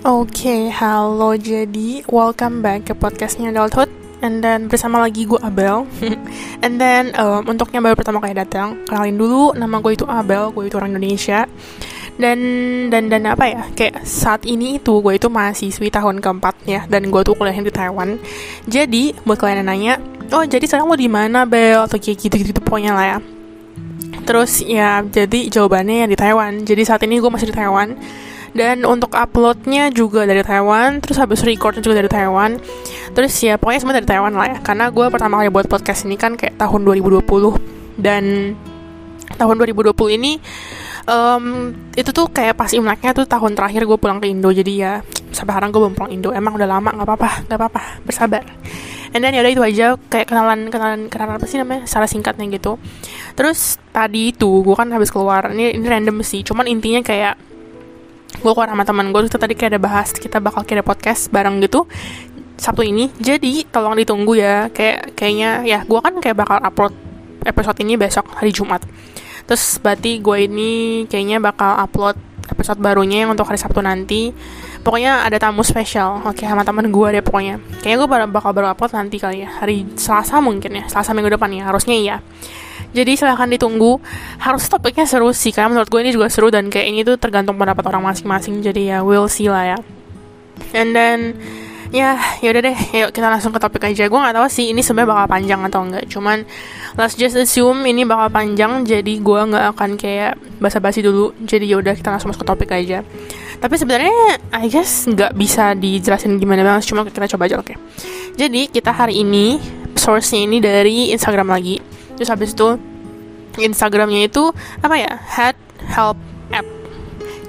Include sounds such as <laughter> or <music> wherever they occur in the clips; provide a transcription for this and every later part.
Oke, halo jadi welcome back ke podcastnya Adulthood. And then bersama lagi gue Abel. <laughs> And then um, untuk yang baru pertama kali datang Kenalin dulu, nama gue itu Abel, gue itu orang Indonesia. Dan dan dan apa ya kayak saat ini itu gue itu mahasiswi tahun keempat ya dan gue tuh kuliah di Taiwan. Jadi buat kalian yang nanya oh jadi sekarang lo di mana Bel? Atau kayak gitu gitu pokoknya lah ya. Terus ya jadi jawabannya ya di Taiwan. Jadi saat ini gue masih di Taiwan dan untuk uploadnya juga dari Taiwan terus habis recordnya juga dari Taiwan. Terus ya pokoknya semua dari Taiwan lah ya. Karena gue pertama kali buat podcast ini kan kayak tahun 2020 dan tahun 2020 ini um, itu tuh kayak pas imleknya tuh tahun terakhir gue pulang ke Indo. Jadi ya sampai sekarang gue belum pulang Indo. Emang udah lama nggak apa-apa nggak apa-apa bersabar. And then yaudah itu aja kayak kenalan kenalan kenalan apa sih namanya? Salah singkatnya gitu. Terus tadi itu gue kan habis keluar ini ini random sih. Cuman intinya kayak gue keluar sama teman gue itu tadi kayak ada bahas kita bakal kayak podcast bareng gitu. Sabtu ini jadi tolong ditunggu ya. Kayak kayaknya ya gue kan kayak bakal upload episode ini besok hari Jumat. Terus berarti gue ini kayaknya bakal upload episode barunya yang untuk hari Sabtu nanti. Pokoknya ada tamu spesial oke sama teman gue deh pokoknya. Kayaknya gue bakal baru upload nanti kali ya hari Selasa mungkin ya Selasa minggu depan ya harusnya iya jadi silahkan ditunggu. Harus topiknya seru sih karena menurut gue ini juga seru dan kayak ini tuh tergantung pendapat orang masing-masing. Jadi ya we'll see lah ya. And then ya yaudah deh. Yuk kita langsung ke topik aja. Gue nggak tahu sih ini sebenarnya bakal panjang atau enggak. Cuman let's just assume ini bakal panjang jadi gue nggak akan kayak basa-basi dulu. Jadi yaudah kita langsung masuk ke topik aja. Tapi sebenarnya I guess nggak bisa dijelasin gimana banget cuma kita coba aja oke. Okay. jadi kita hari ini source-nya ini dari Instagram lagi terus habis itu Instagramnya itu apa ya head help app.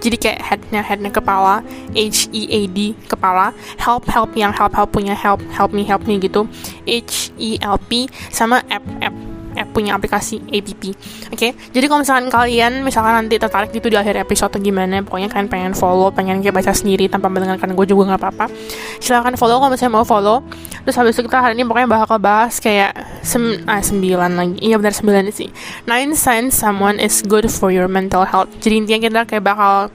Jadi kayak headnya headnya kepala H E A D kepala help help yang help help punya help help me help me gitu. H E L P sama app app. app punya aplikasi app oke okay? jadi kalau misalkan kalian misalkan nanti tertarik gitu di akhir episode atau gimana pokoknya kalian pengen follow pengen kayak baca sendiri tanpa mendengarkan gue juga nggak apa-apa. Silahkan follow kalau misalnya mau follow. Terus habis itu kita hari ini pokoknya bakal bahas kayak sem ah, sembilan lagi. Iya benar sembilan sih. Nine signs someone is good for your mental health. Jadi intinya kita kayak bakal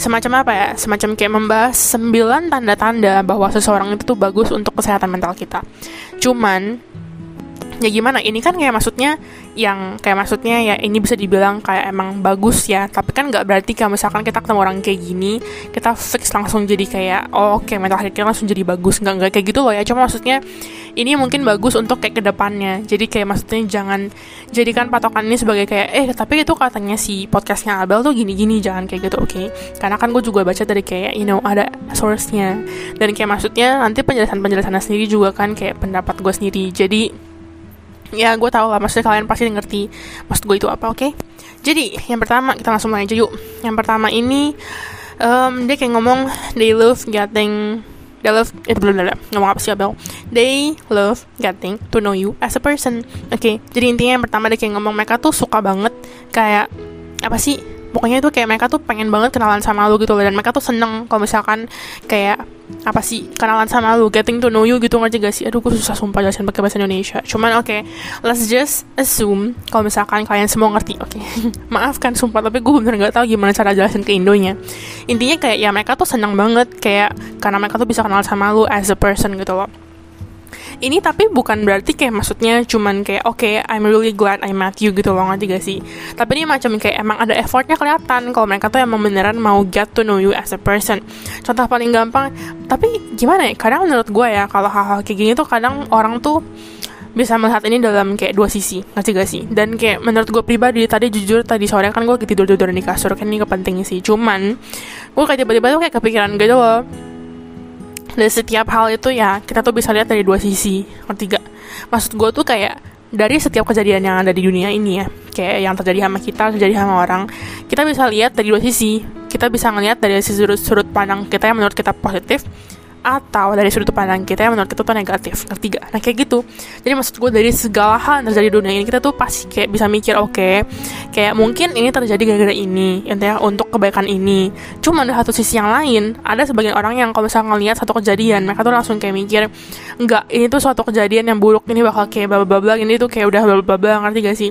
semacam apa ya? Semacam kayak membahas sembilan tanda-tanda bahwa seseorang itu tuh bagus untuk kesehatan mental kita. Cuman ya gimana? Ini kan kayak maksudnya yang kayak maksudnya ya ini bisa dibilang kayak emang bagus ya. Tapi kan nggak berarti kalau misalkan kita ketemu orang kayak gini kita fix langsung jadi kayak oh, oke okay, mental health kita langsung jadi bagus. Nggak nggak kayak gitu loh ya. Cuma maksudnya ini mungkin bagus untuk kayak ke depannya jadi kayak maksudnya jangan jadikan patokan ini sebagai kayak eh tapi itu katanya si podcastnya Abel tuh gini-gini jangan kayak gitu oke? Okay? karena kan gue juga baca dari kayak you know ada source-nya. Dan kayak maksudnya nanti penjelasan penjelasannya sendiri juga kan kayak pendapat gue sendiri. Jadi ya gue tau lah maksudnya kalian pasti ngerti maksud gue itu apa oke? Okay? jadi yang pertama kita langsung mulai aja yuk. Yang pertama ini um, dia kayak ngomong they love getting they love itu belum ada ngomong apa sih Abel? They love getting to know you as a person. Oke okay, jadi intinya yang pertama dia kayak ngomong mereka tuh suka banget kayak apa sih? Pokoknya itu kayak mereka tuh pengen banget kenalan sama lu gitu loh dan mereka tuh seneng kalau misalkan kayak apa sih? Kenalan sama lu getting to know you gitu ngerti gak sih? Aduh gue susah sumpah jelasin pakai bahasa Indonesia. Cuman oke okay, let's just assume kalau misalkan kalian semua ngerti oke. Okay. <laughs> maafkan sumpah tapi gue bener nggak tahu gimana cara jelasin ke Indonya. Intinya kayak ya mereka tuh seneng banget kayak karena mereka tuh bisa kenal sama lu as a person gitu loh ini tapi bukan berarti kayak maksudnya cuman kayak oke okay, I'm really glad I met you gitu loh ngerti gak sih? Tapi ini macam kayak emang ada effortnya kelihatan kalau mereka tuh emang beneran mau get to know you as a person. Contoh paling gampang tapi gimana ya kadang menurut gue ya kalau hal-hal kayak gini tuh kadang orang tuh bisa melihat ini dalam kayak dua sisi ngerti gak sih? Dan kayak menurut gue pribadi tadi jujur tadi sore kan gue tidur tidur di kasur kan ini kepenting sih. Cuman gue kayak tiba-tiba tuh kayak kepikiran gitu loh dari setiap hal itu ya kita tuh bisa lihat dari dua sisi. Ketiga maksud gue tuh kayak dari setiap kejadian yang ada di dunia ini ya kayak yang terjadi sama kita terjadi sama orang kita bisa lihat dari dua sisi. Kita bisa ngelihat dari sisi sudut, sudut pandang kita yang menurut kita positif atau dari sudut pandang kita yang menurut kita tuh negatif ketiga nah kayak gitu. Jadi maksud gue dari segala hal yang terjadi di dunia ini kita tuh pasti kayak bisa mikir oke okay, kayak mungkin ini terjadi gara-gara ini intinya untuk kebaikan ini. Cuma ada satu sisi yang lain ada sebagian orang yang kalau misalnya ngelihat satu kejadian mereka tuh langsung kayak mikir enggak ini tuh suatu kejadian yang buruk ini bakal kayak bla bla bla ini tuh kayak udah bla bla bla ngerti gak sih?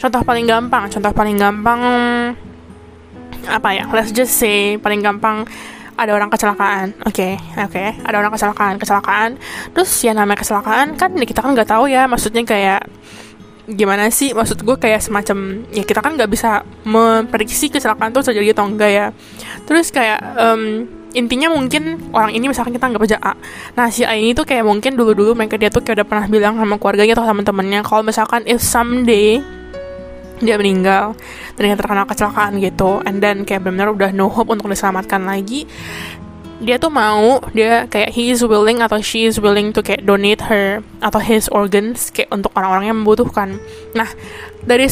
Contoh paling gampang contoh paling gampang apa ya let's just say paling gampang ada orang kecelakaan. Oke okay, oke. Okay. ada orang kecelakaan kecelakaan. Terus ya namanya kecelakaan kan kita kan nggak tahu ya maksudnya kayak gimana sih? Maksud gue kayak semacam ya kita kan nggak bisa memprediksi kecelakaan tuh terjadi atau enggak ya. Terus kayak um, intinya mungkin orang ini misalkan kita nggak aja A. Nah si A ini tuh kayak mungkin dulu-dulu mereka dia tuh kayak udah pernah bilang sama keluarganya atau sama temennya kalau misalkan if someday dia meninggal dan dia terkena kecelakaan gitu and then kayak benar-benar udah no hope untuk diselamatkan lagi dia tuh mau dia kayak he is willing atau she is willing to kayak donate her atau his organs kayak untuk orang-orang yang membutuhkan. Nah, dari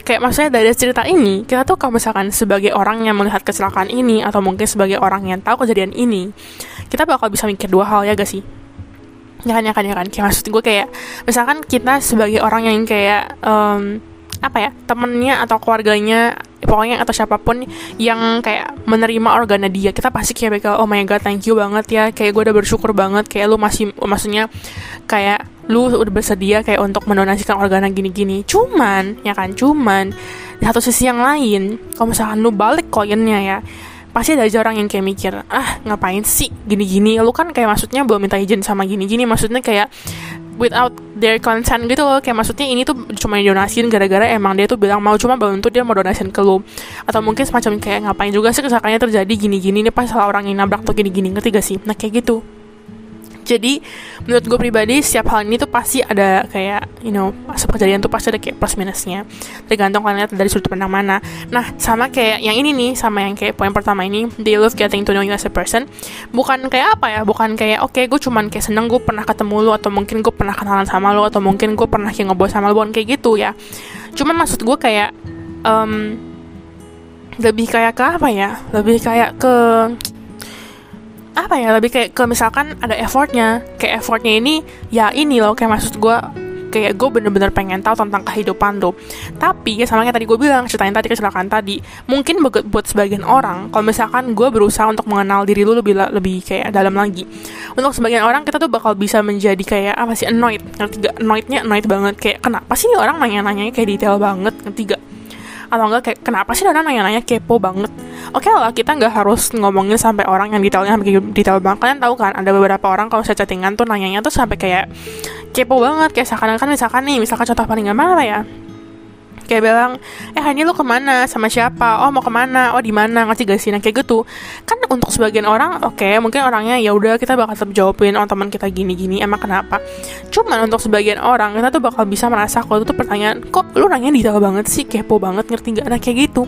kayak maksudnya dari cerita ini kita tuh kalau misalkan sebagai orang yang melihat kecelakaan ini atau mungkin sebagai orang yang tahu kejadian ini, kita bakal bisa mikir dua hal ya gak sih? Ya kan ya kan ya kan. Kayak maksud gue kayak misalkan kita sebagai orang yang kayak um, apa ya temennya atau keluarganya pokoknya atau siapa pun yang kayak menerima organnya dia kita pasti kayak bakal oh my god thank you banget ya. Kayak gue udah bersyukur banget kayak lu masih maksudnya kayak lu udah bersedia kayak untuk mendonasikan organnya gini-gini. Cuman ya kan cuman di satu sisi yang lain kalau misalkan lu balik koinnya ya pasti ada aja orang yang kayak mikir ah ngapain sih gini-gini? Lu kan kayak maksudnya belum minta izin sama gini-gini maksudnya kayak without their consent gitu loh. Kayak maksudnya ini tuh cuma donasiin gara-gara emang dia tuh bilang mau cuma bantu dia mau donasiin ke lu. Atau mungkin semacam kayak ngapain juga sih kesakannya terjadi gini-gini ini pas salah orang yang nabrak tuh gini-gini ngerti gak sih? Nah kayak gitu jadi menurut gue pribadi setiap hal ini tuh pasti ada kayak you know setiap kejadian tuh pasti ada kayak plus minusnya. Tergantung kalian lihat dari sudut pandang mana. Nah sama kayak yang ini nih sama yang kayak poin pertama ini they love getting to know you as a person. Bukan kayak apa ya bukan kayak oke okay, gue cuman kayak seneng gue pernah ketemu lu atau mungkin gue pernah kenalan sama lu atau mungkin gue pernah kayak ngobrol sama lu bukan kayak gitu ya. Cuman maksud gue kayak um, lebih kayak ke apa ya? Lebih kayak ke apa ya lebih kayak ke misalkan ada effortnya. Kayak effortnya ini ya ini loh kayak maksud gue kayak gue bener-bener pengen tahu tentang kehidupan tuh tapi ya sama kayak tadi gue bilang ceritain tadi kecelakaan tadi mungkin buat sebagian orang kalau misalkan gue berusaha untuk mengenal diri lu lebih lebih kayak dalam lagi. Untuk sebagian orang kita tuh bakal bisa menjadi kayak apa sih annoyed. Ngerti annoyednya annoyed banget. Kayak kenapa sih orang nanya-nanyanya kayak detail banget? Ngerti gak atau enggak kayak kenapa sih orang nanya-nanya kepo banget? Oke okay lah kita nggak harus ngomongin sampai orang yang detailnya detail banget. Kalian tahu kan ada beberapa orang kalau saya chattingan tuh nanyanya tuh sampai kayak kepo banget. Kayak seakan-akan misalkan nih misalkan contoh paling gampang apa ya kayak bilang eh ini lu ke mana? Sama siapa? Oh mau ke mana? Oh di mana? Ngasih gak sih nah kayak gitu. Kan untuk sebagian orang oke okay, mungkin orangnya ya udah kita bakal tetap jawabin oh teman kita gini gini emang kenapa? Cuman untuk sebagian orang kita tuh bakal bisa merasa kalau itu tuh pertanyaan kok lu nanya detail banget sih? Kepo banget ngerti gak nah kayak gitu.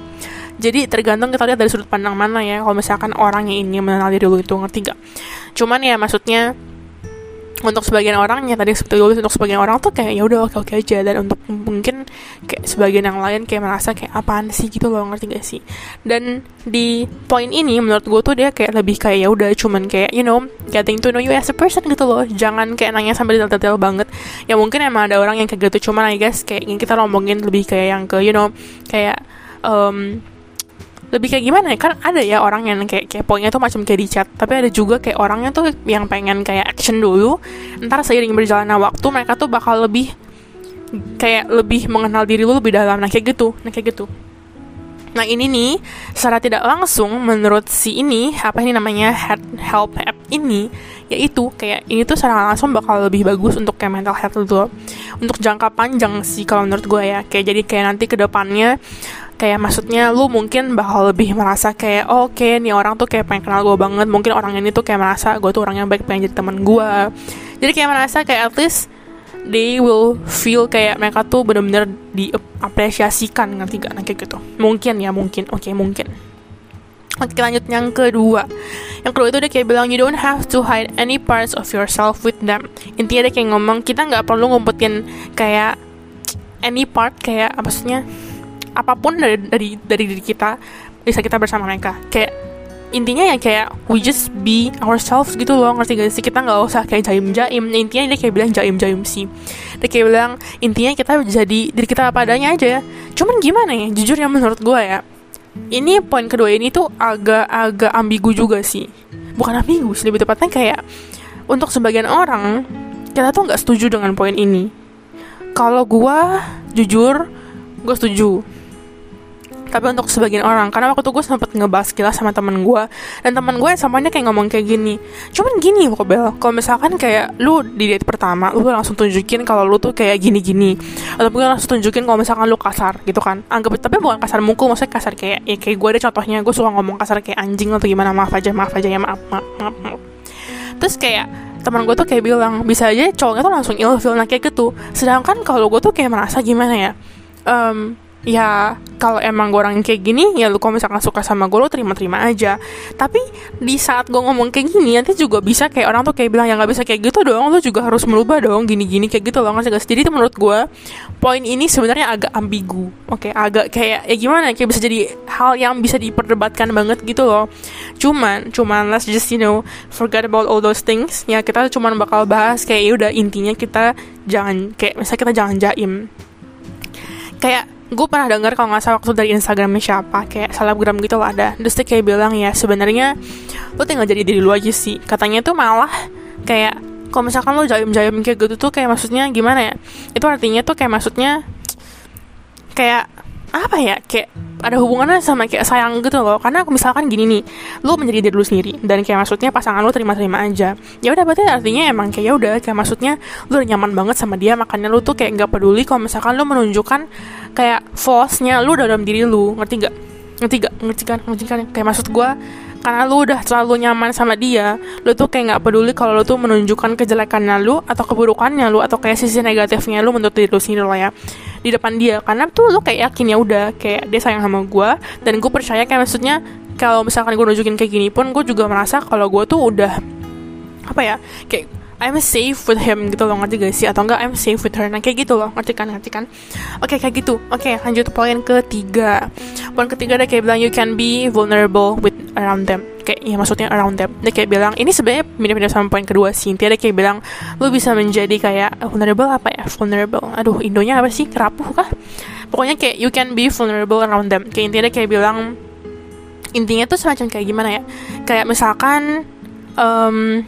Jadi tergantung kita lihat dari sudut pandang mana ya kalau misalkan orangnya ini mengenal diri lu itu ngerti gak cuman ya maksudnya untuk sebagian orang yang tadi seperti tulis untuk sebagian orang tuh kayak ya udah oke oke aja. Dan untuk mungkin kayak sebagian yang lain kayak merasa kayak apaan sih? Gitu loh ngerti gak sih? Dan di poin ini menurut gue tuh dia kayak lebih kayak ya udah cuman kayak you know getting to know you as a person gitu loh. Jangan kayak nanya sampai detail-detail banget. Ya mungkin emang ada orang yang kayak gitu cuman I guess kayak yang kita ngomongin lebih kayak yang ke you know kayak um, lebih kayak gimana ya? Kan ada ya orang yang kayak keponya tuh macam kayak di chat tapi ada juga kayak orangnya tuh yang pengen kayak action dulu ntar seiring berjalannya waktu mereka tuh bakal lebih kayak lebih mengenal diri lu lebih dalam. Nah kayak gitu. Nah kayak gitu Nah ini nih secara tidak langsung menurut si ini apa ini namanya head help app ini yaitu kayak ini tuh secara langsung bakal lebih bagus untuk kayak mental health lu untuk jangka panjang sih kalau menurut gue ya. Kayak jadi kayak nanti ke depannya kayak maksudnya lu mungkin bakal lebih merasa kayak oh, oke okay, nih orang tuh kayak pengen kenal gue banget. Mungkin orang ini tuh kayak merasa gue tuh orang yang baik pengen jadi teman gue jadi kayak merasa kayak at least they will feel kayak mereka tuh bener-bener diapresiasikan ngerti gak? Kayak gitu. Mungkin ya mungkin. Oke okay, mungkin. Oke lanjut. Yang kedua. Yang kedua itu dia kayak bilang You don't have to hide any parts of yourself with them. Intinya dia kayak ngomong Kita nggak perlu ngumpetin kayak Any part kayak maksudnya apa pun dari dari dari diri kita bisa kita bersama mereka. Kayak intinya ya kayak we just be ourselves gitu loh ngerti gak sih? Kita nggak usah kayak jaim jaim intinya dia kayak bilang jaim jaim sih. Dia kayak bilang intinya kita jadi diri kita apa adanya aja cuman gimana ya? Jujur ya menurut gue ya ini poin kedua ini tuh agak-agak ambigu juga sih. Bukan ambigu sih lebih tepatnya kayak untuk sebagian orang kita tuh nggak setuju dengan poin ini. Kalau gue jujur gue setuju tapi untuk sebagian orang karena waktu itu gue sempet ngebahas kilas sama temen gue dan temen gue samanya kayak ngomong kayak gini cuman gini kok Bel kalau misalkan kayak lu di date pertama lu langsung tunjukin kalau lu tuh kayak gini-gini atau mungkin langsung tunjukin kalau misalkan lu kasar gitu kan anggap tapi bukan kasar mukul maksudnya kasar kayak ya kayak gue ada contohnya gue suka ngomong kasar kayak anjing atau gimana maaf aja maaf aja ya maaf maaf maaf, maaf. terus kayak teman gue tuh kayak bilang bisa aja cowoknya tuh langsung ilfil nah kayak gitu sedangkan kalau gue tuh kayak merasa gimana ya um, ya kalau emang gue orang kayak gini ya lu kalau misalkan suka sama gue lu terima-terima aja. Tapi di saat gue ngomong kayak gini nanti juga bisa kayak orang tuh kayak bilang ya nggak bisa kayak gitu dong lu juga harus merubah dong gini-gini kayak gitu loh. Nggak sih? Jadi itu menurut gue poin ini sebenarnya agak ambigu oke? Okay, agak kayak ya gimana? Kayak bisa jadi hal yang bisa diperdebatkan banget gitu loh. Cuman cuman let's just you know forget about all those things. Ya kita cuman bakal bahas kayak ya udah intinya kita jangan kayak misalnya kita jangan jaim. Kayak gue pernah dengar kalau nggak salah waktu dari Instagramnya siapa kayak selebgram gitu loh ada. Terus dia kayak bilang ya sebenarnya lo tinggal jadi diri lu aja sih. Katanya tuh malah kayak kalau misalkan lo jayem-jayem kayak gitu tuh kayak maksudnya gimana ya? Itu artinya tuh kayak maksudnya kayak apa ya kayak ada hubungannya sama kayak sayang gitu loh. Karena aku misalkan gini nih lu menjadi diri lu sendiri dan kayak maksudnya pasangan lu terima-terima aja. Ya udah berarti artinya emang kayak ya udah kayak maksudnya lu udah nyaman banget sama dia makanya lu tuh kayak nggak peduli kalau misalkan lu menunjukkan kayak false-nya lu dalam diri lu. Ngerti gak ngerti gak ngerti kan? Ngerti kan? Kayak maksud gue karena lu udah terlalu nyaman sama dia lu tuh kayak nggak peduli kalau lu tuh menunjukkan kejelekannya lu atau keburukannya lu atau kayak sisi negatifnya lu menurut diri lu sendiri lah ya di depan dia. Karena tuh lu kayak yakin ya udah kayak dia sayang sama gue dan gue percaya kayak maksudnya kalau misalkan gue nunjukin kayak gini pun gue juga merasa kalau gue tuh udah apa ya kayak I'm safe with him gitu loh ngerti gak sih? Atau enggak I'm safe with her. Nah kayak gitu loh ngerti kan ngerti kan? Oke okay, kayak gitu. Oke okay, lanjut poin ketiga. Poin ketiga dia kayak bilang you can be vulnerable with around them. Kayak ya maksudnya around them. Dia kayak bilang ini sebenarnya mirip-mirip sama poin kedua sih dia kayak bilang lu bisa menjadi kayak vulnerable apa ya? Vulnerable. Aduh indonya apa sih? Kerapuh kah? Pokoknya kayak you can be vulnerable around them. Kayak intinya dia kayak bilang intinya tuh semacam kayak gimana ya? Kayak misalkan um,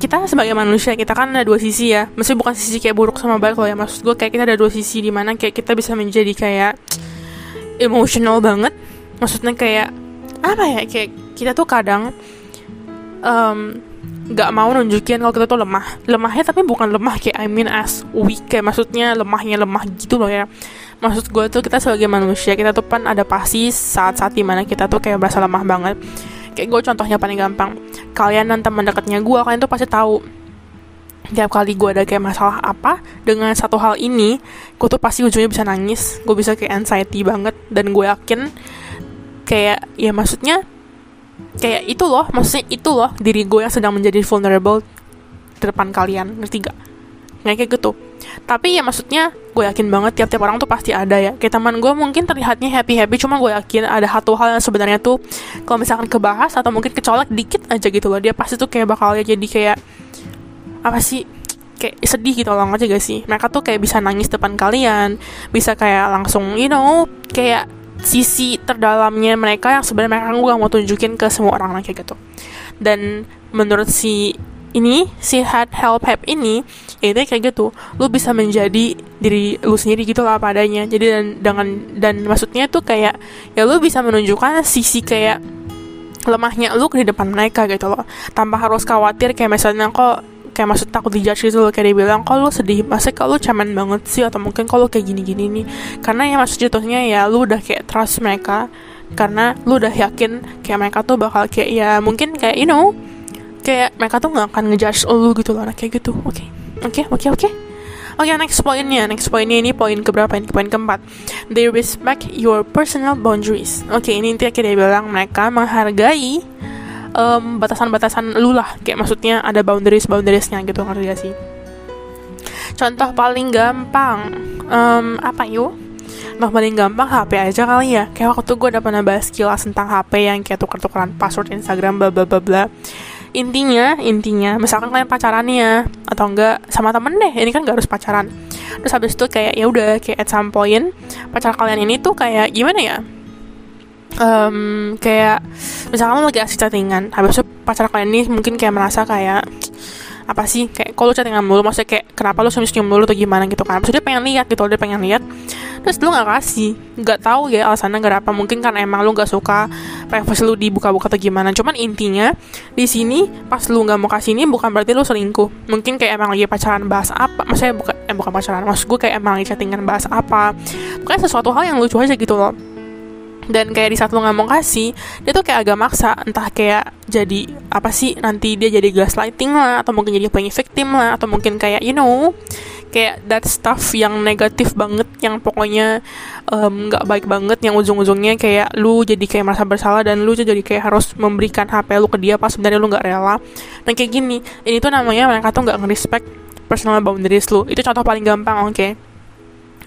kita sebagai manusia kita kan ada dua sisi ya. Maksudnya bukan sisi kayak buruk sama baik loh ya. Maksud gue kayak kita ada dua sisi di mana kayak kita bisa menjadi kayak emotional banget. Maksudnya kayak apa ya kayak kita tuh kadang um, gak mau nunjukin kalau kita tuh lemah. Lemahnya tapi bukan lemah kayak I mean as weak kayak maksudnya lemahnya lemah gitu loh ya. Maksud gue tuh kita sebagai manusia kita tuh kan ada pasti saat-saat di mana kita tuh kayak berasa lemah banget. Kayak gue contohnya paling gampang kalian dan teman dekatnya gue kalian tuh pasti tahu. Tiap kali gue ada kayak masalah apa dengan satu hal ini gue tuh pasti ujungnya bisa nangis. Gue bisa kayak anxiety banget dan gue yakin kayak ya maksudnya kayak itu loh maksudnya itu loh diri gue yang sedang menjadi vulnerable di depan kalian. Ngerti gak kayak gitu tapi ya maksudnya gue yakin banget tiap-tiap orang tuh pasti ada ya. Kayak teman gue mungkin terlihatnya happy happy cuma gue yakin ada satu hal yang sebenarnya tuh kalau misalkan kebahas atau mungkin kecolek dikit aja gitu loh dia pasti tuh kayak bakal ya jadi kayak apa sih kayak sedih gitu loh aja gak sih? Mereka tuh kayak bisa nangis depan kalian bisa kayak langsung you know kayak sisi terdalamnya mereka yang sebenarnya mereka gue mau tunjukin ke semua orang kayak gitu. Dan menurut si ini si head help help ini ya itu kayak gitu. Lu bisa menjadi diri lu sendiri gitu lah padanya. Jadi dan dengan dan maksudnya tuh kayak ya lu bisa menunjukkan sisi kayak lemahnya lu di depan mereka gitu loh. Tanpa harus khawatir kayak misalnya kok kayak maksud takut dijudge gitu loh. Kayak dia bilang kok lu sedih? Masa kalau cemen banget sih? Atau mungkin kalau kayak gini-gini nih? Karena ya maksud jatuhnya ya lu udah kayak trust mereka. Karena lu udah yakin kayak mereka tuh bakal kayak ya mungkin kayak you know kayak mereka tuh nggak akan ngejudge lu gitu loh kayak gitu oke oke oke oke Oke, okay, next poinnya. Next poinnya ini poin keberapa ini? Poin keempat. They respect your personal boundaries. Oke, okay, ini intinya kayak dia bilang mereka menghargai um, batasan-batasan lu lah. Kayak maksudnya ada boundaries-boundariesnya gitu, ngerti gak sih? Contoh paling gampang. Um, apa yuk? Nah paling gampang HP aja kali ya Kayak waktu gue udah pernah bahas kilas tentang HP yang kayak tuker-tukeran password Instagram bla bla bla bla intinya intinya misalkan kalian pacaran ya atau enggak sama temen deh ini kan gak harus pacaran. Terus habis itu kayak ya udah kayak at some point pacar kalian ini tuh kayak gimana ya? Um, kayak misalkan lagi asik chattingan habis itu pacar kalian ini mungkin kayak merasa kayak apa sih kayak kalau chattingan mulu maksudnya kayak kenapa lu senyum senyum mulu atau gimana gitu kan. Maksudnya pengen lihat gitu dia pengen lihat. Terus lu nggak kasih nggak tahu ya alasannya nggak apa. Mungkin kan emang lu nggak suka privacy lu dibuka-buka atau gimana. Cuman intinya di sini pas lu nggak mau kasih ini bukan berarti lu selingkuh. Mungkin kayak emang lagi pacaran bahas apa maksudnya bukan eh, bukan pacaran maksud gue kayak emang lagi chattingan bahas apa. Bukan sesuatu hal yang lucu aja gitu loh dan kayak di saat lu nggak mau kasih dia tuh kayak agak maksa. Entah kayak jadi apa sih nanti dia jadi gaslighting lah atau mungkin jadi playing victim lah atau mungkin kayak you know kayak that stuff yang negatif banget yang pokoknya nggak um, baik banget yang ujung-ujungnya kayak lu jadi kayak merasa bersalah dan lu jadi kayak harus memberikan HP lu ke dia pas sebenarnya lu nggak rela. Dan kayak gini ini tuh namanya mereka tuh nggak ngerespect personal boundaries lu. Itu contoh paling gampang oke? okay?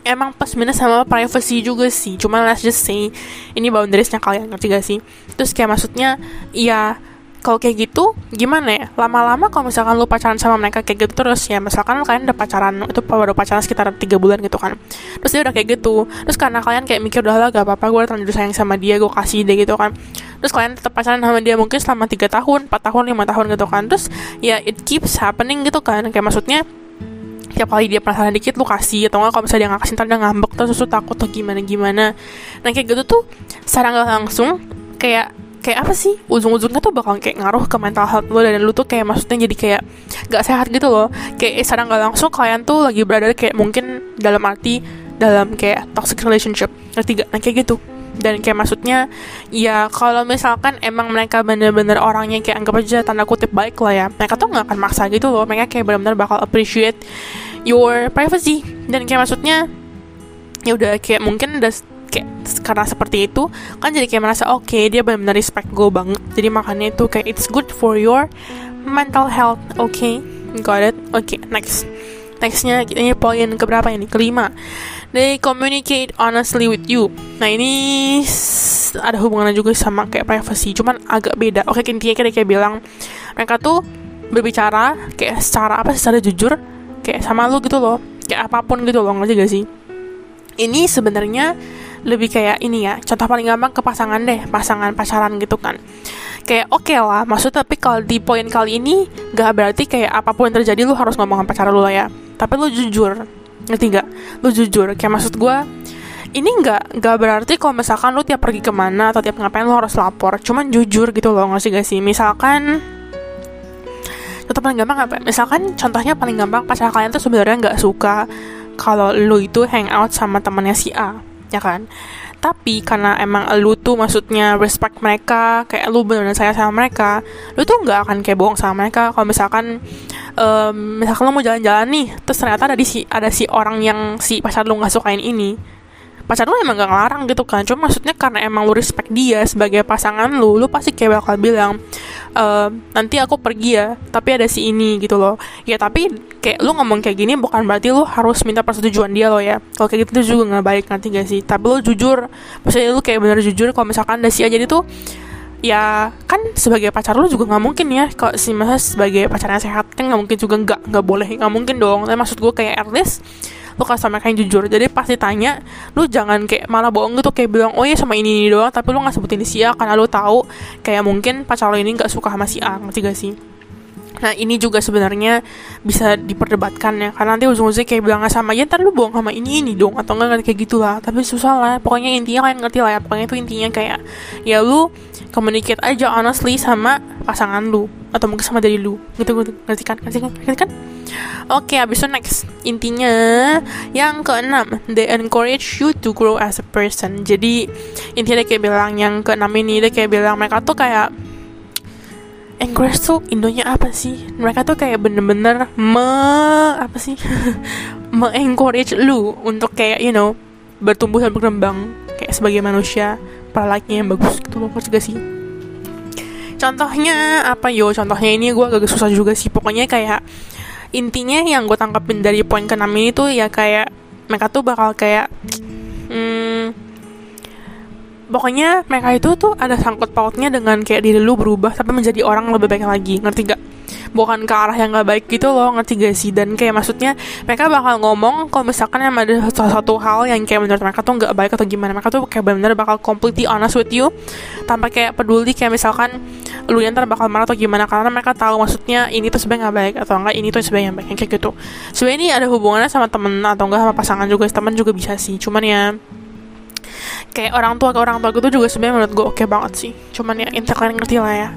Emang pas minus sama privacy juga sih cuma let's just say ini boundariesnya kalian ngerti gak sih? Terus kayak maksudnya ya kalau kayak gitu gimana ya? Lama-lama kalau misalkan lu pacaran sama mereka kayak gitu terus ya misalkan kalian udah pacaran itu baru pacaran sekitar tiga bulan gitu kan. Terus dia udah kayak gitu. Terus karena kalian kayak mikir udah lah gak apa-apa gue terlanjur sayang sama dia gue kasih dia gitu kan. Terus kalian tetap pacaran sama dia mungkin selama tiga tahun empat tahun lima tahun gitu kan. Terus ya it keeps happening gitu kan. Kayak maksudnya tiap kali dia penasaran dikit lu kasih. Atau enggak kalau misalnya dia nggak kasih ntar dia ngambek terus lu takut atau gimana gimana. Nah kayak gitu tuh secara nggak langsung kayak kayak apa sih? Ujung-ujungnya tuh bakal kayak ngaruh ke mental health lo dan lu tuh kayak maksudnya jadi kayak gak sehat gitu loh. Kayak secara nggak langsung kalian tuh lagi berada kayak mungkin dalam arti dalam kayak toxic relationship. Ngerti gak? Nah kayak gitu dan kayak maksudnya ya kalau misalkan emang mereka bener-bener orangnya kayak anggap aja tanda kutip baik lah ya mereka tuh nggak akan maksa gitu loh. Mereka kayak bener-bener bakal appreciate your privacy. Dan kayak maksudnya ya udah kayak mungkin udah kayak karena seperti itu kan jadi kayak merasa oke okay, dia benar-benar respect gue banget. Jadi makanya itu kayak it's good for your mental health oke okay? got it? Oke okay, next. Nextnya ini poin keberapa ini? Kelima they communicate honestly with you. Nah ini ada hubungannya juga sama kayak privacy cuman agak beda. Oke intinya kayak kayak bilang mereka tuh berbicara kayak secara apa secara jujur kayak sama lu gitu loh kayak apa pun gitu loh ngerti gak sih? Ini sebenarnya lebih kayak ini ya contoh paling gampang ke pasangan deh pasangan pacaran gitu kan. Kayak oke okay lah maksud tapi kalau di poin kali ini gak berarti kayak apa pun yang terjadi lu harus ngomong sama pacar lu lah ya. Tapi lu jujur ngerti gak lu jujur kayak maksud gue ini nggak nggak berarti kalau misalkan lu tiap pergi ke mana atau tiap ngapain lu harus lapor. Cuman jujur gitu loh nggak sih? Gak sih misalkan contoh paling gampang apa? Misalkan contohnya paling gampang pacar kalian tuh sebenarnya nggak suka kalau lu itu hangout sama temannya si A ya kan tapi karena emang lu tuh maksudnya respect mereka kayak lu benar-benar sayang sama mereka lu tuh nggak akan kayak bohong sama mereka. Kalau misalkan um, misalkan lu mau jalan-jalan nih terus ternyata ada di si ada si orang yang si pacar lu nggak sukain ini pacar lu emang gak ngelarang gitu kan. Cuma maksudnya karena emang lu respect dia sebagai pasangan lu lu pasti kayak bakal bilang e, nanti aku pergi ya tapi ada si ini gitu loh. Ya tapi kayak lu ngomong kayak gini bukan berarti lu harus minta persetujuan dia loh ya. Kalau kayak gitu juga nggak baik nanti gak sih? Tapi lu jujur maksudnya lu kayak bener jujur kalau misalkan ada si aja itu ya kan sebagai pacar lu juga nggak mungkin ya kalau si masa sebagai pacarnya sehat kan nggak mungkin juga nggak nggak boleh nggak mungkin dong. Tapi maksud gue kayak at least lu kasih sama yang jujur. Jadi pasti tanya lu jangan kayak malah bohong gitu kayak bilang oh iya sama ini, ini doang tapi lu nggak sebutin si A karena lu tahu kayak mungkin pacar lo ini nggak suka sama si A. Ngerti gak sih Nah ini juga sebenarnya bisa diperdebatkan ya Karena nanti ujung-ujungnya kayak bilang sama Ya ntar lu bohong sama ini ini dong Atau enggak kayak gitu lah Tapi susah lah Pokoknya intinya kalian ngerti lah ya Pokoknya itu intinya kayak Ya lu communicate aja honestly sama pasangan lu Atau mungkin sama dari lu Gitu ngerti kan Ngerti kan, ngerti kan? Oke, okay, abis itu next. Intinya yang keenam, they encourage you to grow as a person. Jadi intinya dia kayak bilang yang keenam ini dia kayak bilang mereka tuh kayak encourage tuh Indonya apa sih? Mereka tuh kayak bener-bener me apa sih? <laughs> me encourage lu untuk kayak you know bertumbuh dan berkembang kayak sebagai manusia para like-nya yang bagus gitu loh juga sih contohnya apa yo contohnya ini gue agak susah juga sih pokoknya kayak intinya yang gue tangkapin dari poin ke ini tuh ya kayak mereka tuh bakal kayak hmm, pokoknya mereka itu tuh ada sangkut pautnya dengan kayak diri lu berubah tapi menjadi orang lebih baik lagi ngerti gak bukan ke arah yang nggak baik gitu loh ngerti gak sih? Dan kayak maksudnya mereka bakal ngomong kalau misalkan emang ada salah satu hal yang kayak menurut mereka tuh nggak baik atau gimana mereka tuh kayak benar-benar bakal completely honest with you tanpa kayak peduli kayak misalkan lu yang ntar bakal marah atau gimana karena mereka tahu maksudnya ini tuh sebenarnya nggak baik atau enggak ini tuh sebenarnya yang baik kayak gitu. Sebenarnya ini ada hubungannya sama temen atau enggak sama pasangan juga teman juga bisa sih cuman ya kayak orang tua ke orang tua gitu juga sebenarnya menurut gue oke okay banget sih cuman ya intinya kalian ngerti lah ya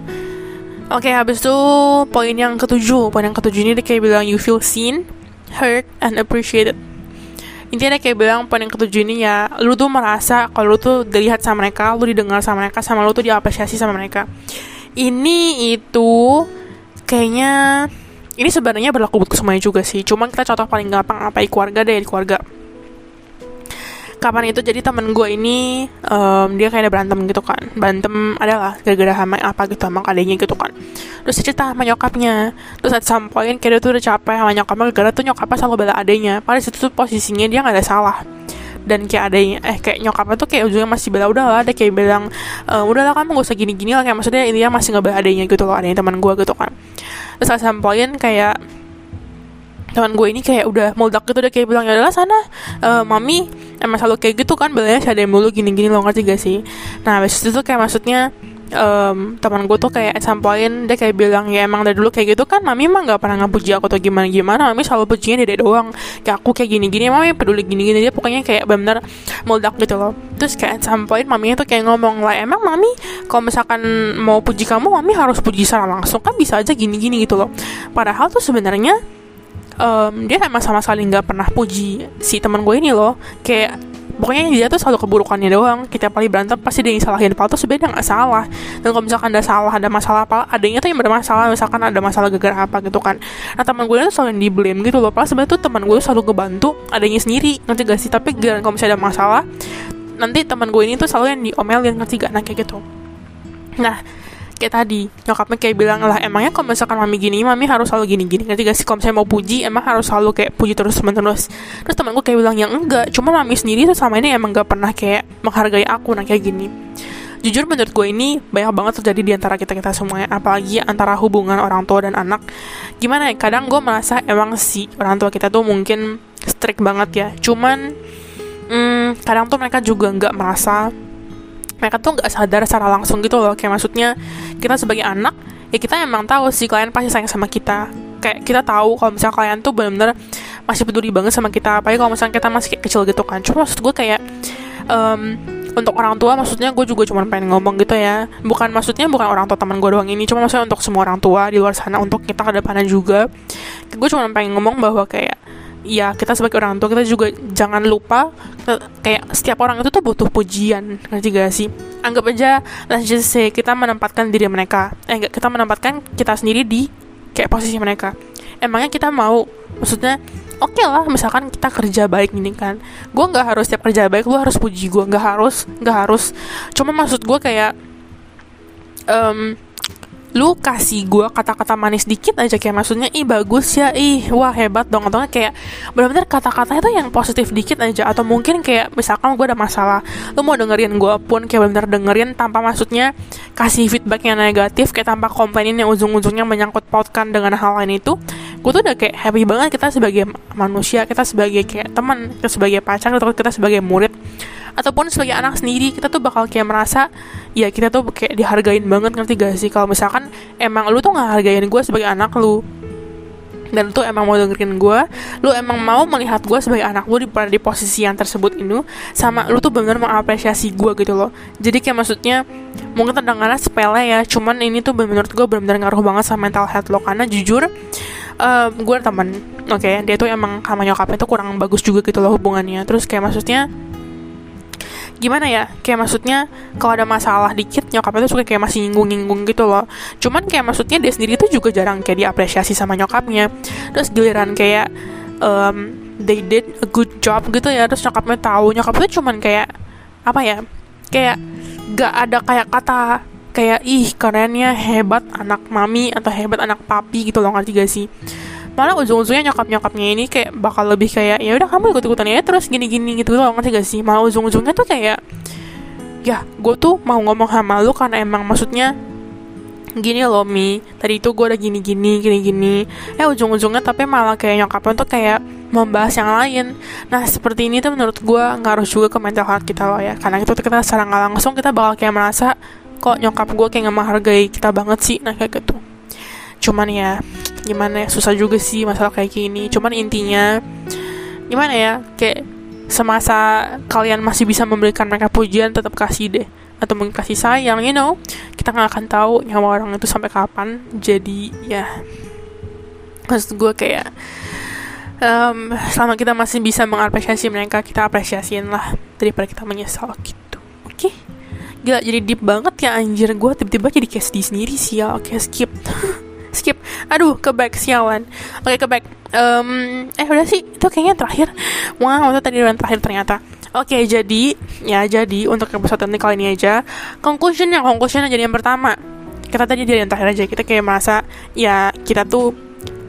Oke, okay, habis itu poin yang ketujuh. Poin yang ketujuh ini dia kayak bilang you feel seen, heard, and appreciated. Intinya dia kayak bilang poin yang ketujuh ini ya, lu tuh merasa kalau lu tuh dilihat sama mereka, lu didengar sama mereka, sama lu tuh diapresiasi sama mereka. Ini itu kayaknya ini sebenarnya berlaku buat semuanya juga sih. Cuman kita contoh paling gampang apa keluarga deh keluarga kapan itu jadi temen gue ini um, dia kayak ada berantem gitu kan. Berantem adalah gara-gara sama apa gitu sama adanya gitu kan. Terus cerita sama nyokapnya. Terus at some point kayak dia tuh udah capek sama nyokapnya gara-gara tuh nyokapnya selalu bela adanya pada situ tuh posisinya dia nggak ada salah. Dan kayak adanya eh kayak nyokapnya tuh kayak ujungnya masih bela udah lah ada kayak bilang e, udahlah kamu gak usah gini-gini lah kayak maksudnya intinya masih nggak bela adanya gitu loh adanya teman gue gitu kan. Terus at some kayak teman gue ini kayak udah meledak gitu udah kayak bilang ya adalah sana uh, mami emang selalu kayak gitu kan belanya yang mulu gini-gini lo ngerti gak sih? Nah habis itu tuh kayak maksudnya um, teman gue tuh kayak at dia kayak bilang ya emang dari dulu kayak gitu kan mami emang gak pernah ngapuji aku atau gimana gimana mami selalu pujinya dia doang kayak aku kayak gini gini mami peduli gini gini dia pokoknya kayak benar meledak gitu loh. Terus kayak at point maminya tuh kayak ngomong lah emang mami kalau misalkan mau puji kamu mami harus puji secara langsung kan bisa aja gini gini gitu loh. Padahal tuh sebenarnya um, dia emang sama sekali nggak pernah puji si teman gue ini loh. Kayak pokoknya dia tuh selalu keburukannya doang. Kita paling berantem pasti dia yang salahin tuh sebenarnya nggak salah. Dan kalau misalkan ada salah ada masalah apa adanya tuh yang bermasalah. Misalkan ada masalah gara apa gitu kan. Nah teman gue itu selalu di blame gitu loh. Padahal sebenarnya tuh teman gue selalu ngebantu adanya sendiri. Nanti gak sih? Tapi kalau misalnya ada masalah nanti teman gue ini tuh selalu yang diomelin. Ngerti gak nah kayak gitu. Nah kayak tadi. Nyokapnya kayak bilang lah emangnya kalau misalkan mami gini mami harus selalu gini gini nanti gak sih? Kalau misalnya mau puji emang harus selalu kayak puji terus menerus terus temanku kayak bilang yang enggak cuma mami sendiri tuh sama ini emang gak pernah kayak menghargai aku nah kayak gini. Jujur menurut gue ini banyak banget terjadi di antara kita kita semuanya apalagi antara hubungan orang tua dan anak. Gimana ya kadang gue merasa emang si orang tua kita tuh mungkin strict banget ya. Cuman hmm, kadang tuh mereka juga nggak merasa mereka tuh nggak sadar secara langsung gitu loh. Kayak maksudnya kita sebagai anak ya kita emang tahu sih kalian pasti sayang sama kita. Kayak kita tahu kalau misalnya kalian tuh benar-benar masih peduli banget sama kita. Apalagi kalau misalnya kita masih kecil gitu kan. Cuma maksud gue kayak um, untuk orang tua maksudnya gue juga cuma pengen ngomong gitu ya. Bukan maksudnya bukan orang tua teman gue doang ini. Cuma maksudnya untuk semua orang tua di luar sana untuk kita ke depannya juga. Gue cuma pengen ngomong bahwa kayak ya kita sebagai orang tua kita juga jangan lupa kayak setiap orang itu tuh butuh pujian ngerti gak sih? Anggap aja let's just say kita menempatkan diri mereka. Eh enggak kita menempatkan kita sendiri di kayak posisi mereka. Emangnya kita mau? Maksudnya oke okay lah misalkan kita kerja baik ini kan. Gue nggak harus setiap kerja baik lu harus puji gue nggak harus nggak harus. Cuma maksud gue kayak um, lu kasih gue kata-kata manis dikit aja kayak maksudnya ih bagus ya ih wah hebat dong atau kayak benar-benar kata-kata itu yang positif dikit aja atau mungkin kayak misalkan gue ada masalah lu mau dengerin gue pun kayak benar-benar dengerin tanpa maksudnya kasih feedback yang negatif kayak tanpa komplainin yang ujung-ujungnya menyangkut pautkan dengan hal lain itu gue tuh udah kayak happy banget kita sebagai manusia kita sebagai kayak teman kita sebagai pacar atau kita sebagai murid ataupun sebagai anak sendiri kita tuh bakal kayak merasa ya kita tuh kayak dihargain banget ngerti gak sih? Kalau misalkan emang lu tuh nggak hargain gue sebagai anak lu dan tuh emang mau dengerin gue lu emang mau melihat gue sebagai anak lu di, di posisi yang tersebut ini sama lu tuh bener mengapresiasi gue gitu loh. Jadi kayak maksudnya mungkin terdengarnya sepele ya cuman ini tuh menurut gue benar-benar ngaruh banget sama mental health lo. Karena jujur uh, gue teman oke okay, dia tuh emang sama nyokapnya tuh kurang bagus juga gitu loh hubungannya. Terus kayak maksudnya gimana ya kayak maksudnya kalau ada masalah dikit nyokapnya tuh suka kayak masih nyinggung-nyinggung gitu loh. Cuman kayak maksudnya dia sendiri tuh juga jarang kayak diapresiasi sama nyokapnya. Terus giliran kayak um, they did a good job gitu ya terus nyokapnya tahu. Nyokapnya cuman kayak apa ya kayak gak ada kayak kata kayak ih kerennya hebat anak mami atau hebat anak papi gitu loh ngerti gak sih malah ujung-ujungnya nyokap nyokapnya ini kayak bakal lebih kayak ya udah kamu ikut ikutan ya terus gini-gini gitu loh. Ngerti gak sih? Malah ujung-ujungnya tuh kayak ya gue tuh mau ngomong sama lu karena emang maksudnya gini loh Mi. Tadi itu gue udah gini gini gini gini eh ujung-ujungnya tapi malah kayak nyokapnya tuh kayak membahas yang lain. Nah seperti ini tuh menurut gue ngaruh juga ke mental health kita loh ya. Karena itu kita secara nggak langsung kita bakal kayak merasa kok nyokap gue kayak nggak menghargai kita banget sih? Nah kayak gitu cuman ya gimana ya susah juga sih masalah kayak gini. Cuman intinya gimana ya kayak semasa kalian masih bisa memberikan mereka pujian tetap kasih deh. Atau mungkin kasih sayang you know. Kita nggak akan tahu nyawa orang itu sampai kapan. Jadi ya maksud gue kayak um, selama kita masih bisa mengapresiasi mereka kita apresiasiin lah daripada kita menyesal gitu. Oke? Okay? gila jadi deep banget ya anjir. Gue tiba-tiba jadi kayak sedih sendiri sih ya. Oke okay, skip skip. Aduh ke back sialan. Oke okay, ke back. Um, eh udah sih itu kayaknya terakhir. Wow itu tadi yang terakhir ternyata. Oke, okay, jadi ya jadi untuk episode ini kali ini aja conclusionnya conclusionnya jadi yang pertama. Kita tadi jadi yang terakhir aja. Kita kayak merasa ya kita tuh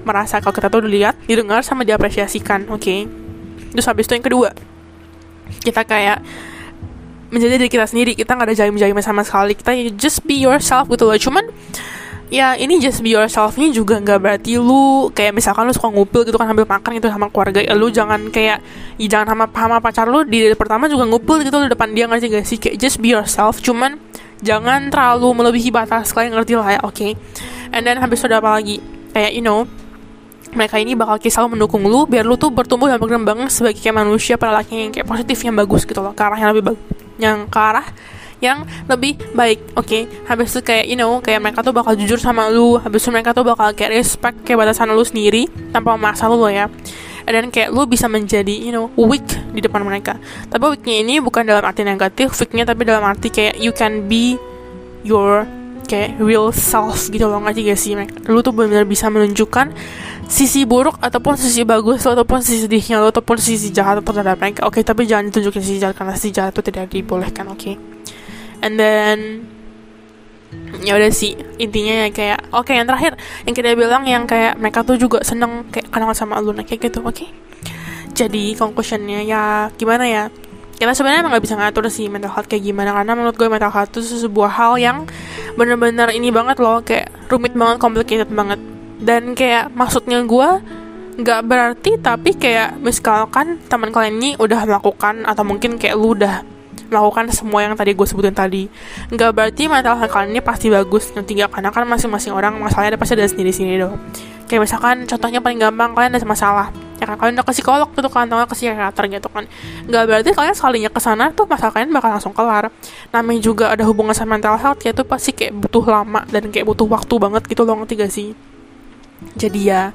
merasa kalau kita tuh dilihat didengar sama diapresiasikan oke? Okay? terus habis itu yang kedua. Kita kayak menjadi diri kita sendiri. Kita nggak ada jaim-jaim sama sekali. Kita just be yourself gitu loh. Cuman ya ini just be yourself ini juga nggak berarti lu kayak misalkan lu suka ngumpul gitu kan sambil makan gitu sama keluarga ya lu jangan kayak ya jangan sama sama pacar lu di pertama juga ngumpul gitu di depan dia ngerti gak sih kayak just be yourself cuman jangan terlalu melebihi batas kalian ngerti lah ya oke okay? and then habis itu apa lagi kayak you know mereka ini bakal kisah mendukung lu biar lu tuh bertumbuh dan berkembang sebagai kayak manusia pada laki yang kayak positif yang bagus gitu loh ke arah yang lebih bagus yang ke arah yang lebih baik oke okay? habis itu kayak you know kayak mereka tuh bakal jujur sama lu habis itu mereka tuh bakal kayak respect kayak batasan lu sendiri tanpa memaksa lu ya dan kayak lu bisa menjadi you know weak di depan mereka tapi weaknya ini bukan dalam arti negatif weaknya tapi dalam arti kayak you can be your kayak real self gitu loh nggak gak sih lu tuh benar-benar bisa menunjukkan sisi buruk ataupun sisi bagus ataupun sisi sedihnya lo ataupun sisi jahat terhadap mereka oke okay, tapi jangan ditunjukin sisi jahat karena sisi jahat itu tidak dibolehkan oke okay? And then ya udah sih intinya ya kayak oke okay, yang terakhir yang kita bilang yang kayak mereka tuh juga seneng kayak kenal sama lu nah kayak gitu oke okay? jadi conclusionnya ya gimana ya kita sebenarnya emang gak bisa ngatur sih mental health kayak gimana karena menurut gue mental health itu sebuah hal yang bener-bener ini banget loh kayak rumit banget complicated banget dan kayak maksudnya gue nggak berarti tapi kayak misalkan teman kalian ini udah melakukan atau mungkin kayak lu udah melakukan semua yang tadi gue sebutin tadi. Nggak berarti mental health kalian ini pasti bagus nanti gak karena kan masing-masing orang masalahnya ada pasti ada sendiri-sendiri dong. Kayak misalkan contohnya paling gampang kalian ada masalah. Ya kan kalian udah ke psikolog gitu kan atau ke psikiater gitu kan. Nggak berarti kalian sekalinya ke sana tuh masalah kalian bakal langsung kelar. Namanya juga ada hubungan sama mental health ya itu pasti kayak butuh lama dan kayak butuh waktu banget gitu loh ngerti gak sih? Jadi ya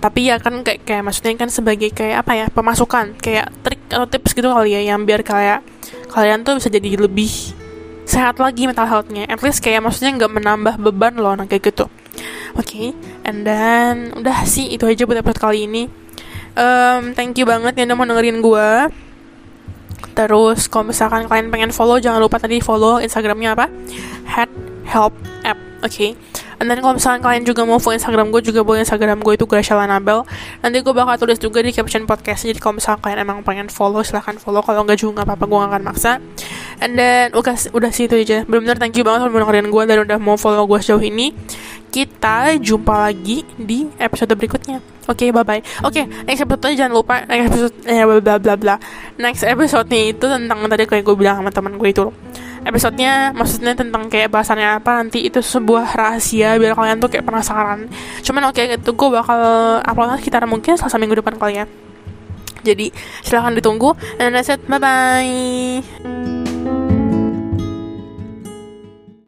tapi ya kan kayak, kayak maksudnya kan sebagai kayak apa ya pemasukan kayak trik atau tips gitu kali ya yang biar kayak kalian tuh bisa jadi lebih sehat lagi mental healthnya. At least kayak maksudnya nggak menambah beban loh nah kayak gitu. Oke okay. and then udah sih itu aja buat episode kali ini. Um, thank you banget yang udah mau dengerin gue terus kalau misalkan kalian pengen follow jangan lupa tadi follow instagramnya apa? Head help app oke okay? And then kalau misalnya kalian juga mau follow Instagram gue juga boleh Instagram gue itu Gracia Lanabel. Nanti gue bakal tulis juga di caption podcast. Jadi kalau misalnya kalian emang pengen follow silahkan follow. Kalau nggak juga nggak apa-apa gue gak akan maksa. And then udah udah sih itu aja. Benar-benar thank you banget udah dengerin gue dan udah mau follow gue sejauh ini. Kita jumpa lagi di episode berikutnya. Oke, okay, bye bye. Oke, okay, next episode jangan lupa next episode eh bla bla bla. Next episode nya itu tentang tadi kayak gue bilang sama teman gue itu loh episodenya maksudnya tentang kayak bahasannya apa nanti itu sebuah rahasia biar kalian tuh kayak penasaran. Cuman oke okay, itu gue bakal upload sekitar mungkin selasa minggu depan kali ya. Jadi silahkan ditunggu and that's it. Bye bye